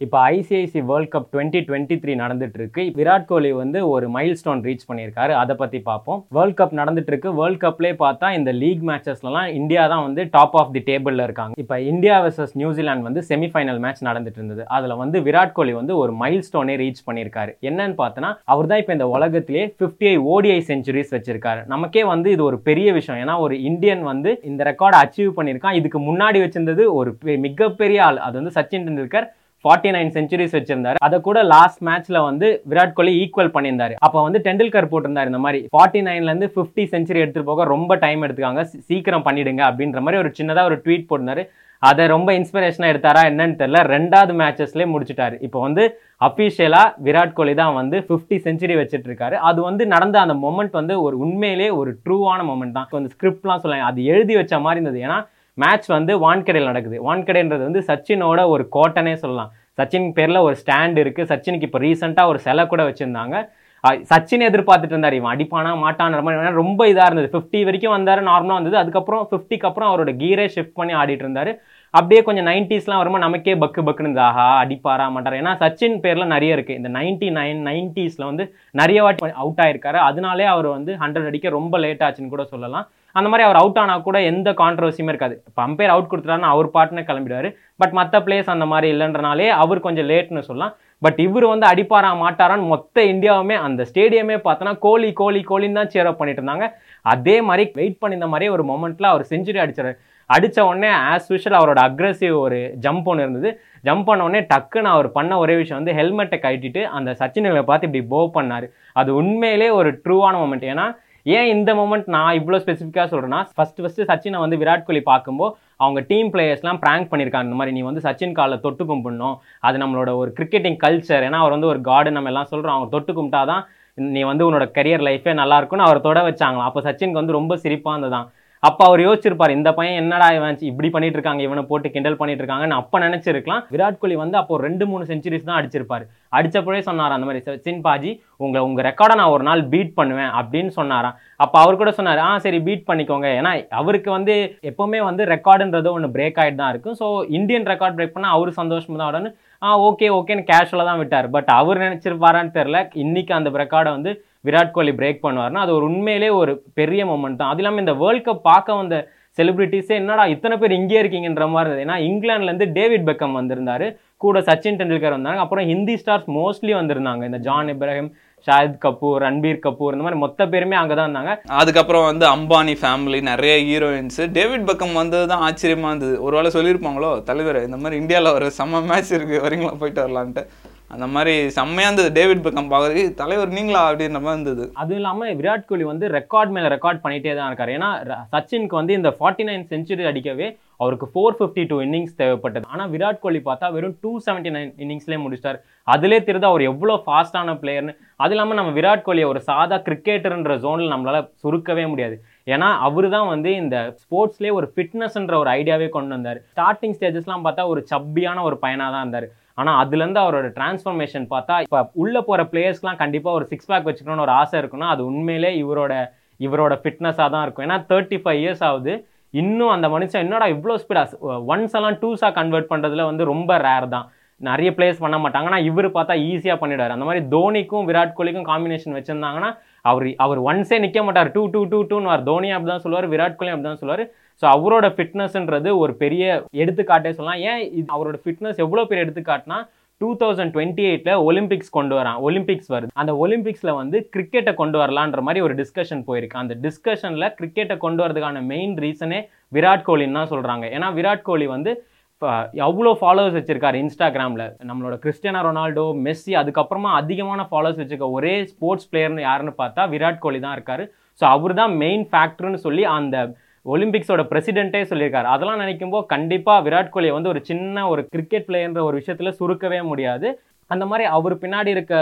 இப்போ ICC world cup twenty twenty three நடந்துட்டு இருக்கு விராட் கோலி வந்து ஒரு மைல் ஸ்டோன் ரீச் பண்ணியிருக்காரு. அதை பற்றி பார்ப்போம் வேர்ல்ட் கப் நடந்துட்டு இருக்கு வேர்ல்ட் கப்லேயே பார்த்தா இந்த லீக் மேட்சஸ்லாம் இந்தியா தான் வந்து டாப் ஆஃப் தி டேபிளில் இருக்காங்க. இப்போ இந்தியா வர்சஸ் நியூசிலாந்து வந்து செமிஃபைனல் மேட்ச் நடந்துட்டு இருந்தது. அதில் வந்து விராட் கோலி வந்து ஒரு மைல் ஸ்டோனே ரீச் பண்ணியிருக்காரு. என்னன்னு பார்த்தோன்னா அவர் தான் இப்போ இந்த உலகத்திலே ஃபிஃப்டி ஐ ஓடிஐ செஞ்சுரிஸ் வச்சிருக்காரு. நமக்கே வந்து இது ஒரு பெரிய விஷயம். ஏன்னா ஒரு இந்தியன் வந்து இந்த ரெக்கார்டை அச்சீவ் பண்ணியிருக்கான். இதுக்கு முன்னாடி வச்சிருந்தது ஒரு பெ- மிகப்பெரிய ஆள். அது வந்து Sachin Tendulkar. Forty nine centuries வச்சிருந்தாரு. அதை கூட லாஸ்ட் மேட்ச்ல வந்து விராட் கோலி ஈக்குவல் பண்ணியிருந்தாரு. அப்போ வந்து டெண்டுல்கர் போட்டிருந்தாரு இந்த மாதிரி. ஃபார்ட்டி நைன்ல இருந்து ஃபிஃப்டி செஞ்சுரி எடுத்துட்டு போக ரொம்ப டைம் எடுத்துக்காங்க. சீக்கிரம் பண்ணிடுங்க அப்படின்ற மாதிரி ஒரு சின்னதா ஒரு ட்வீட் போட்டிருந்தாரு. அதை ரொம்ப இன்ஸ்பிரேஷனாக எடுத்தாரா என்னன்னு தெரியல. ரெண்டாவது மேட்சஸ்லேயே முடிச்சிட்டாரு. இப்போ வந்து அஃபீஷியலாக விராட் கோலி தான் வந்து 50 செஞ்சுரி வச்சுட்டு இருக்காரு அது வந்து நடந்த அந்த மொமெண்ட் வந்து ஒரு உண்மையிலே ஒரு ட்ரூவான மொமெண்ட் தான். இப்போ அந்த ஸ்கிரிப்ட்லாம் சொல்லுவாங்க. அது எழுதி வச்ச மாதிரி இருந்தது. ஏன்னா மேட்ச் வந்து வான்கடையில் நடக்குது. வான்கடைன்றது வந்து சச்சினோட ஒரு கோட்டனே சொல்லலாம். சச்சின் பேரில் ஒரு ஸ்டாண்ட் இருக்குது சச்சினுக்கு இப்போ ரீசெண்டாக ஒரு சிலை கூட வச்சுருந்தாங்க. சச்சின் எதிர்பார்த்துட்டு இருந்தார். இவன் அடிப்பானா மாட்டான்ற மாதிரி ரொம்ப இதாக இருந்தது. 50 வரைக்கும் வந்தார் நார்மலாக வந்தது. அதுக்கப்புறம் 50க்கு அப்புறம் அவரோட கீரே ஷிஃப்ட் பண்ணி ஆடிட்டு இருந்தார். அப்படியே கொஞ்சம் நைன்டிஸ்லாம் வரும்போது நமக்கே பக்கு பக்குன்னு ஆஹா அடிப்பாரா மாட்டார். ஏன்னா சச்சின் பேரில் நிறைய இருக்குது இந்த நைன்டி நைன் நைன்டிஸில் வந்து நிறைய வாட்டி அவுட் ஆயிருக்காரு. அதனாலே அவர் வந்து ஹண்ட்ரட் அடிக்க ரொம்ப லேட் ஆச்சுன்னு கூட சொல்லலாம். அந்த மாதிரி அவர் அவுட் ஆனா கூட எந்த கான்ட்ரவர்சியுமே இருக்காது. இப்போ அம்பையர் அவுட் கொடுத்துட்டாருன்னா அவர் பாட்டுன்னு கிளம்பிடுவார். பட் மற்ற பிளேஸ் அந்த மாதிரி இல்லைன்றனாலே அவர் கொஞ்சம் லேட்னு சொல்லலாம். பட் இவர் வந்து அடிப்பாரா மாட்டாரான்னு மொத்த இந்தியாவுமே அந்த ஸ்டேடியமே பார்த்தோன்னா கோலி கோலி கோலின்னு தான் சேர் அப் பண்ணிட்டு இருந்தாங்க. அதே மாதிரி வெயிட் பண்ணியிருந்த மாதிரியே ஒரு மொமெண்ட்ல அவர் செஞ்சுரி அடிச்சார். அடிச்ச உடனே ஆஸ் யூஷுவல் அவரோட அக்ரஸிவ் ஒரு ஜம்ப் ஒன்று இருந்தது. ஜம்ப் பண்ண உடனே டக்குன்னு அவர் பண்ண ஒரே விஷயம் வந்து ஹெல்மெட்டை கட்டிட்டு அந்த சச்சினை பார்த்து இப்படி போ பண்ணார். அது உண்மையிலே ஒரு ட்ரூவான மொமெண்ட் ஏன்னா ஏன் இந்த மொமெண்ட் நான் இவ்வளோ ஸ்பெசிஃபிக்காக சொல்கிறேன்னா ஃபர்ஸ்ட் ஃபஸ்ட்டு சச்சினை வந்து விராட் கோலி பார்க்கும்போது அவங்க டீம் பிளேயர்ஸ்லாம் ப்ராங்க் பண்ணியிருக்காங்க இந்த மாதிரி நீ வந்து சச்சின் காலில் தொட்டு கும்பிடணும். அது நம்மளோட ஒரு கிரிக்கெட்டிங் கல்ச்சர் ஏன்னா அவர் வந்து ஒரு காடு நம்ம எல்லாம் சொல்கிறோம் அவங்க தொட்டு கும்பிட்டாதான் நீ வந்து உன்னோட கரியர் லைஃபே நல்லா இருக்கும்னு அவர் தொட வச்சாங்களாம். அப்போ சச்சினுக்கு வந்து ரொம்ப சிரிப்பாக இருந்ததான் அப்போ அவர் யோசிச்சிருப்பார் இந்த பையன் என்னடா இவன் இப்படி பண்ணிட்டு இருக்காங்க இவனை போட்டு கிண்டல் பண்ணிட்டு இருக்காங்கன்னு அப்போ நினைச்சிருக்கலாம். விராட் கோலி வந்து அப்போ ரெண்டு மூணு செஞ்சுரிஸ் தான் அடிச்சிருப்பாரு. அடிச்சப்பவே சொன்னார் அந்த மாதிரி சச்சின் பாஜி உங்களை உங்கள் ரெக்கார்டை நான் ஒரு நாள் பீட் பண்ணுவேன் அப்படின்னு சொன்னாராம் அப்போ அவர் கூட சொன்னார் ஆ சரி பீட் பண்ணிக்கோங்க. ஏன்னா அவருக்கு வந்து எப்போவுமே வந்து ரெக்கார்டுன்றது ஒன்று பிரேக் ஆகிட்டு தான் இருக்கும். ஸோ இந்தியன் ரெக்கார்ட் பிரேக் பண்ணால் அவர் சந்தோஷம் தான் உடனே ஆ ஓகே ஓகேன்னு கேஷுவலாக தான் விட்டார். பட் அவர் நினச்சிருப்பாரான்னு தெரில இன்னைக்கு அந்த ரெக்கார்டை வந்து விராட் கோலி பிரேக் பண்ணுவார்னா அது ஒரு உண்மையிலே ஒரு பெரிய மூமெண்ட் தான். அது இல்லாமல் இந்த வேர்ல்ட் கப் பார்க்க வந்த செலிபிரிட்டிஸே என்னடா இத்தனை பேர் இங்கே இருக்கீங்கன்ற மாதிரி இருந்தது. ஏன்னா இங்கிலாந்துலேருந்து டேவிட் பெக்கம் வந்திருந்தார். கூட சச்சின் டெண்டுல்கர் வந்தாங்க. அப்புறம் ஹிந்தி ஸ்டார்ஸ் மோஸ்ட்லி வந்திருந்தாங்க. இந்த ஜான் இப்ராஹிம் ஷாஹித் கபூர் ரன்பீர் கபூர் இந்த மாதிரி மொத்த பேருமே அங்கே தான் இருந்தாங்க. அதுக்கப்புறம் வந்து அம்பானி ஃபேமிலி நிறைய ஹீரோயின்ஸ் டேவிட் பக்கம் வந்தது தான் ஆச்சரியமாக இருந்தது. ஒரு வேளை சொல்லியிருப்பாங்களோ தலைவர் இந்த மாதிரி இந்தியாவில் ஒரு செம்ம மேட்ச் இருக்குது வரீங்களா? போயிட்டு வரலான்ட்டு. அந்த மாதிரி செம்மையாக இருந்தது. டேவிட் பெக்கம் பார்க்கறதுக்கு தலைவர் நீங்களா அப்படின்ற மாதிரி இருந்தது. அதுவும் இல்லாமல் விராட் கோலி வந்து ரெக்கார்ட் மேலே ரெக்கார்ட் பண்ணிகிட்டே தான் இருக்கார். ஏன்னா சச்சினுக்கு வந்து இந்த ஃபார்ட்டி நைன் செஞ்சுரி அடிக்கவே அவருக்கு ஃபோர் ஃபிஃப்டி டூ இன்னிங்ஸ் தேவைப்பட்டது. ஆனால் விராட் கோலி பார்த்தா வெறும் டூ செவன்ட்டி நைன் இன்னிங்ஸ்லேயே முடிச்சிட்டார். அதிலே தெரியுது அவர் எவ்வளோ ஃபாஸ்டான பிளேயர்னு அது இல்லாமல் நம்ம விராட் கோலியை ஒரு சாதா கிரிக்கெட்டர்ன்ற ஜோனில் நம்மளால் சுருக்கவே முடியாது. ஏன்னா அவர் தான் வந்து இந்த ஸ்போர்ட்ஸ்லேயே ஒரு ஃபிட்னஸ்ன்ற ஒரு ஐடியாவே கொண்டு வந்தார். ஸ்டார்டிங் ஸ்டேஜஸ்லாம் பார்த்தா ஒரு சப்பியான ஒரு பையனாக தான் இருந்தார். ஆனால் அதுலேருந்து அவரோட டிரான்ஸ்ஃபர்மேஷன் பார்த்தா இப்போ உள்ளே போகிற பிளேயர்ஸ்லாம் கண்டிப்பாக ஒரு சிக்ஸ் பேக் வச்சுக்கணும்னு ஒரு ஆசை இருக்குன்னா அது உண்மையிலே இவரோட இவரோட ஃபிட்னஸாக தான் இருக்கும். ஏன்னா தேர்ட்டி ஃபைவ் இயர்ஸ் ஆகுது. இன்னும் அந்த மனுஷன் என்னடா இவ்வளோ ஸ்பீடாக ஒன்ஸ் எல்லாம் டூஸாக கன்வெர்ட் பண்ணுறதுல வந்து ரொம்ப ரேர் தான். நிறைய பிளேயர்ஸ் பண்ண மாட்டாங்க. ஆனால் இவர் பார்த்தா ஈஸியாக பண்ணிடுவார். அந்த மாதிரி தோனிக்கும் விராட் கோலிக்கும் காம்பினேஷன் வச்சுருந்தாங்கன்னா அவர் அவர் ஒன்ஸே நிற்க மாட்டார். டூ டூ டூ டூன்னு வார் தோனி அப்படி தான் சொல்லுவார் விராட் கோலி அப்படி தான் சொல்லுவார். ஸோ அவரோட ஃபிட்னஸ்ன்றது ஒரு பெரிய எடுத்துக்காட்டே சொல்லலாம். ஏன் இது அவரோட ஃபிட்னஸ் எவ்வளோ பெரிய எடுத்துக்காட்டுனா டூ தௌசண்ட் டுவெண்ட்டி எயிட்டில் ஒலிம்பிக்ஸ் கொண்டு வரான். ஒலிம்பிக்ஸ் வருது. அந்த ஒலிம்பிக்ஸில் வந்து கிரிக்கெட்டை கொண்டு வரலான்ற மாதிரி ஒரு டிஸ்கஷன் போயிருக்கு. அந்த டிஸ்கஷனில் கிரிக்கெட்டை கொண்டு வரதுக்கான மெயின் ரீசனே விராட் கோலின்னு தான் சொல்கிறாங்க ஏன்னா விராட் கோலி வந்து எவ்வளோ ஃபாலோவர்ஸ் வச்சிருக்காரு இன்ஸ்டாகிராமில். நம்மளோட கிறிஸ்டியானா ரொனால்டோ மெஸ்ஸி அதுக்கப்புறமா அதிகமான ஃபாலோவர்ஸ் வச்சிருக்க ஒரே ஸ்போர்ட்ஸ் பிளேயர்னு யாருன்னு பார்த்தா விராட் கோலி தான் இருக்காரு. ஸோ அவர் தான் மெயின் ஃபேக்டர்னு சொல்லி அந்த ஒலிம்பிக்ஸோட பிரசிடென்ட்டே சொல்லியிருக்காரு. அதெல்லாம் நினைக்கும்போது கண்டிப்பாக விராட் கோலியை வந்து ஒரு சின்ன ஒரு கிரிக்கெட் பிளேயர்ன்ற ஒரு விஷயத்தில் சுருக்கவே முடியாது. அந்த மாதிரி அவர் பின்னாடி இருக்க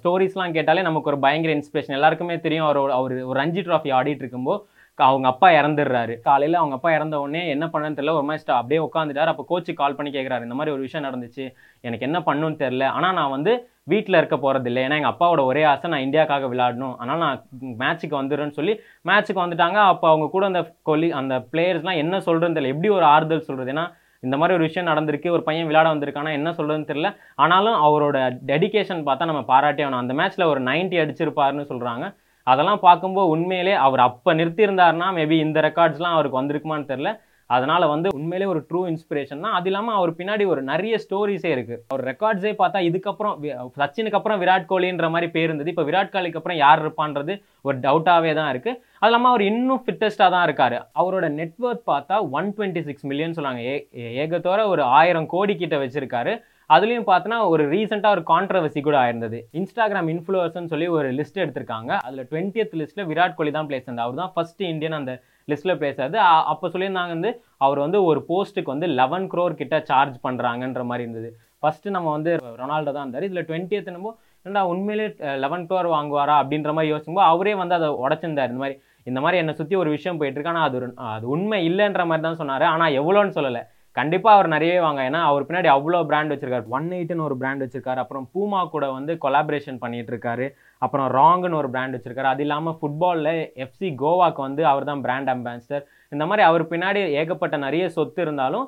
ஸ்டோரிஸ்லாம் கேட்டாலே நமக்கு ஒரு பயங்கர இன்ஸ்பிரேஷன் எல்லாருக்குமே தெரியும் அவர் அவர் ஒரு ரஞ்சி ட்ராஃபி ஆடிட்டு இருக்கும்போது அவங்க அப்பா இறந்துடுறாரு. காலையில் அவங்க அப்பா இறந்த உடனே என்ன பண்ணன்னு தெரியல. ஒரு மாதிரி ஸ்டா- அப்படியே உட்காந்துட்டார் அப்போ கோச்சு கால் பண்ணி கேட்குறாரு இந்த மாதிரி ஒரு விஷயம் நடந்துச்சு. எனக்கு என்ன பண்ணுன்னு தெரில ஆனால் நான் வந்து வீட்டில் இருக்க போகிறது இல்லை. ஏன்னா எங்கள் அப்பாவோட ஒரே ஆசை நான் இந்தியாக்காக விளையாடணும். ஆனால் நான் மேட்ச்சுக்கு வந்துடுறேன்னு சொல்லி மேட்ச்சுக்கு வந்துட்டாங்க. அப்போ அவங்க கூட அந்த கொலி அந்த பிளேயர்ஸ்லாம் என்ன சொல்கிறதுன்னு தெரியல. எப்படி ஒரு ஆறுதல் சொல்கிறது ஏன்னா இந்த மாதிரி ஒரு விஷயம் நடந்திருக்கு. ஒரு பையன் விளையாட வந்திருக்கானா? என்ன சொல்கிறதுன்னு தெரியல. ஆனாலும் அவரோட டெடிகேஷன் பார்த்தா நம்ம பாராட்டே ஆகணும். அந்த மேட்ச்சில் ஒரு 90 அடிச்சிருப்பாருன்னு சொல்கிறாங்க அதெல்லாம் பார்க்கும்போது உண்மையிலே அவர் அப்போ நிறுத்தியிருந்தாருன்னா மேபி இந்த ரெக்கார்ட்ஸ்லாம் அவருக்கு வந்திருக்குமான்னு தெரில அதனால வந்து உண்மையிலே ஒரு ட்ரூ இன்ஸ்பிரேஷன் தான். அது இல்லாமல் அவர் பின்னாடி ஒரு நிறைய ஸ்டோரிஸே இருக்கு. அவர் ரெக்கார்ட்ஸே பார்த்தா இதுக்கப்புறம் சச்சினுக்கு அப்புறம் விராட் கோலின்ற மாதிரி பேர் இருந்தது. இப்போ விராட் கோலிக்கு அப்புறம் யார் இருப்பான்றது ஒரு டவுட்டாகவே தான் இருக்கு. அது இல்லாமல் அவர் இன்னும் ஃபிட்டஸ்ட்டாக தான் இருக்காரு. அவரோட நெட்ஒர்க் பார்த்தா ஒன் டுவெண்ட்டி சிக்ஸ் மில்லியன் சொன்னாங்க ஏ ஏ- ஏகத்தோர ஒரு ஆயிரம் கோடி கிட்ட வச்சிருக்காரு. அதுலேயும் பார்த்தோன்னா ஒரு ரீசெண்டாக ஒரு கான்ட்ரவர்சி கூட ஆயிருந்தது. இன்ஸ்டாகிராம் இன்ஃப்ளூயர்ஸ்னு சொல்லி ஒரு லிஸ்ட் எடுத்திருக்காங்க. அதில் டுவெண்ட்டியத் லிஸ்ட்டில் விராட் கோலி தான் பிளேஸ் இருந்தார். அவர் தான் ஃபர்ஸ்ட் இந்தியன் அந்த லிஸ்ட்டில் பேசாது அப்போ சொல்லியிருந்தாங்க வந்து அவர் வந்து ஒரு போஸ்ட்டுக்கு வந்து லெவன் க்ரோர் கிட்ட சார்ஜ் பண்ணுறாங்கன்ற மாதிரி இருந்தது. ஃபஸ்ட்டு நம்ம வந்து ரொனால்டோ தான் இருந்தார். இதில் டுவெண்ட்டியத் என்னமோ என்னடா உண்மையிலே லெவன் க்ரோர் வாங்குவாரா அப்படின்ற மாதிரி யோசிக்கும்போது அவரே வந்து அதை உடச்சிருந்தார். இந்த மாதிரி இந்த மாதிரி என்னை சுற்றி ஒரு விஷயம் போயிட்டுருக்கு ஆனால் அது அது உண்மை இல்லைன்ற மாதிரி தான் சொன்னார். ஆனால் எவ்வளோன்னு சொல்லலை. கண்டிப்பாக அவர் நிறையவே வாங்க. ஏன்னா அவர் பின்னாடி அவ்வளோ பிராண்ட் வச்சிருக்காரு. ஒன் எயிட்னு ஒரு பிராண்ட் வச்சிருக்காரு. அப்புறம் பூமா கூட வந்து கொலாபரேஷன் பண்ணிட்டு இருக்காரு அப்புறம் ராங்னு ஒரு பிராண்ட் வச்சிருக்காரு. அது இல்லாமல் ஃபுட்பாலில் எஃப்சி கோவாக்கு வந்து அவர் தான் பிராண்ட் அம்பாசிடர் இந்த மாதிரி அவர் பின்னாடி ஏகப்பட்ட நிறைய சொத்து இருந்தாலும்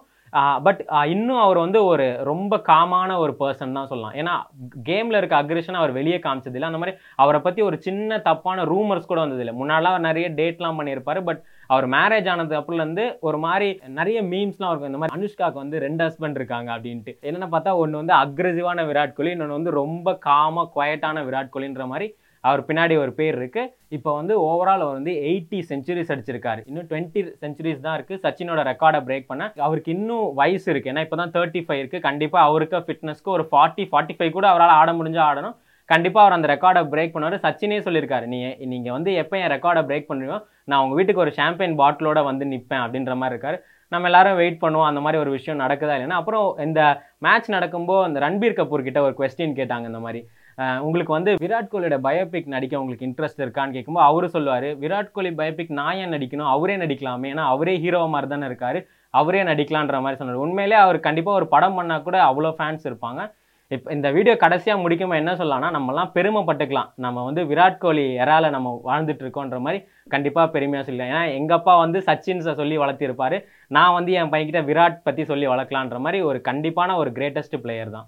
பட் இன்னும் அவர் வந்து ஒரு ரொம்ப காமான ஒரு பர்சன் தான் சொல்லலாம். ஏன்னா கேமில் இருக்க அக்ரெஷன் அவர் வெளியே காமிச்சது இல்லை அந்த மாதிரி அவரை பற்றி ஒரு சின்ன தப்பான ரூமர்ஸ் கூட வந்தது இல்லை முன்னாடிலாம் அவர் நிறைய டேட்லாம் பண்ணியிருப்பாரு பட் அவர் மேரேஜ் ஆனது அப்புறம்லேருந்து ஒரு மாதிரி நிறைய மீம்ஸ்லாம் இருக்கும் இந்த மாதிரி அனுஷ்காக்கு வந்து ரெண்டு ஹஸ்பண்ட் இருக்காங்க அப்படின்ட்டு. என்னென்ன பார்த்தா ஒன்று வந்து அக்ரெசிவான விராட் கோலி இன்னொன்று வந்து ரொம்ப காமா குவயட்டான விராட் கோலின்ற மாதிரி அவர் பின்னாடி ஒரு பேர் இருக்கு. இப்போ வந்து ஓவரால் அவர் வந்து எயிட்டி செஞ்சுரிஸ் அடிச்சிருக்காரு. இன்னும் டுவெண்ட்டி செஞ்சுரிஸ் தான் இருக்கு. சச்சினோட ரெக்கார்டை பிரேக் பண்ண. அவருக்கு இன்னும் வயசு இருக்கு. ஏன்னா இப்போ தான் தேர்ட்டி ஃபைவ் இருக்கு. கண்டிப்பாக அவருக்கு ஃபிட்னஸ்க்கு ஒரு ஃபார்ட்டி ஃபார்ட்டி ஃபைவ் கூட அவரால் ஆட முடிஞ்சால் ஆடணும். கண்டிப்பாக அவர் அந்த ரெக்கார்டை பிரேக் பண்ணுவார். சச்சினே சொல்லியிருக்காரு நீ நீங்கள் வந்து எப்போ என் ரெக்கார்டை பிரேக் பண்ணுவீங்க நான் உங்கள் வீட்டுக்கு ஒரு ஷாம்பெயின் பாட்டிலோட வந்து நிற்பேன் அப்படின்ற மாதிரி இருக்காரு. நம்ம எல்லாரும் வெயிட் பண்ணுவோம். அந்த மாதிரி ஒரு விஷயம் நடக்குதா இல்லைன்னா அப்புறம் இந்த மேட்ச் நடக்கும்போது அந்த ரன்பீர் கபூர் கிட்ட ஒரு கொஸ்டின் கேட்டாங்க இந்த மாதிரி. உங்களுக்கு வந்து விராட் கோலியோட பயோபிக் நடிக்க உங்களுக்கு இன்ட்ரெஸ்ட் இருக்கான்னு கேட்கும்போது அவரு சொல்லுவார் விராட் கோலி பயோபிக் நான் ஏன் நடிக்கணும்? அவரே நடிக்கலாமே. ஏன்னா அவரே ஹீரோ மாதிரி தானே இருக்காரு. அவரே நடிக்கலான்ற மாதிரி சொன்னார். உண்மையிலே அவர் கண்டிப்பாக ஒரு படம் பண்ணால் கூட அவ்வளோ ஃபேன்ஸ் இருப்பாங்க. இப்போ இந்த வீடியோ கடைசியாக முடிக்கும்போது என்ன சொல்லலாம்னா நம்மலாம் பெருமைப்பட்டுக்கலாம். நம்ம வந்து விராட் கோலி எறால நம்ம வாழ்ந்துட்டு இருக்கோன்ற மாதிரி கண்டிப்பாக பெருமையாக சொல்லலாம் ஏன்னா எங்கள் அப்பா வந்து சச்சின்ஸை சொல்லி வளர்த்திருப்பாரு. நான் வந்து என் பையன்கிட்ட விராட் பற்றி சொல்லி வளர்க்கலான்ற மாதிரி ஒரு கண்டிப்பான ஒரு கிரேட்டஸ்ட் பிளேயர் தான்.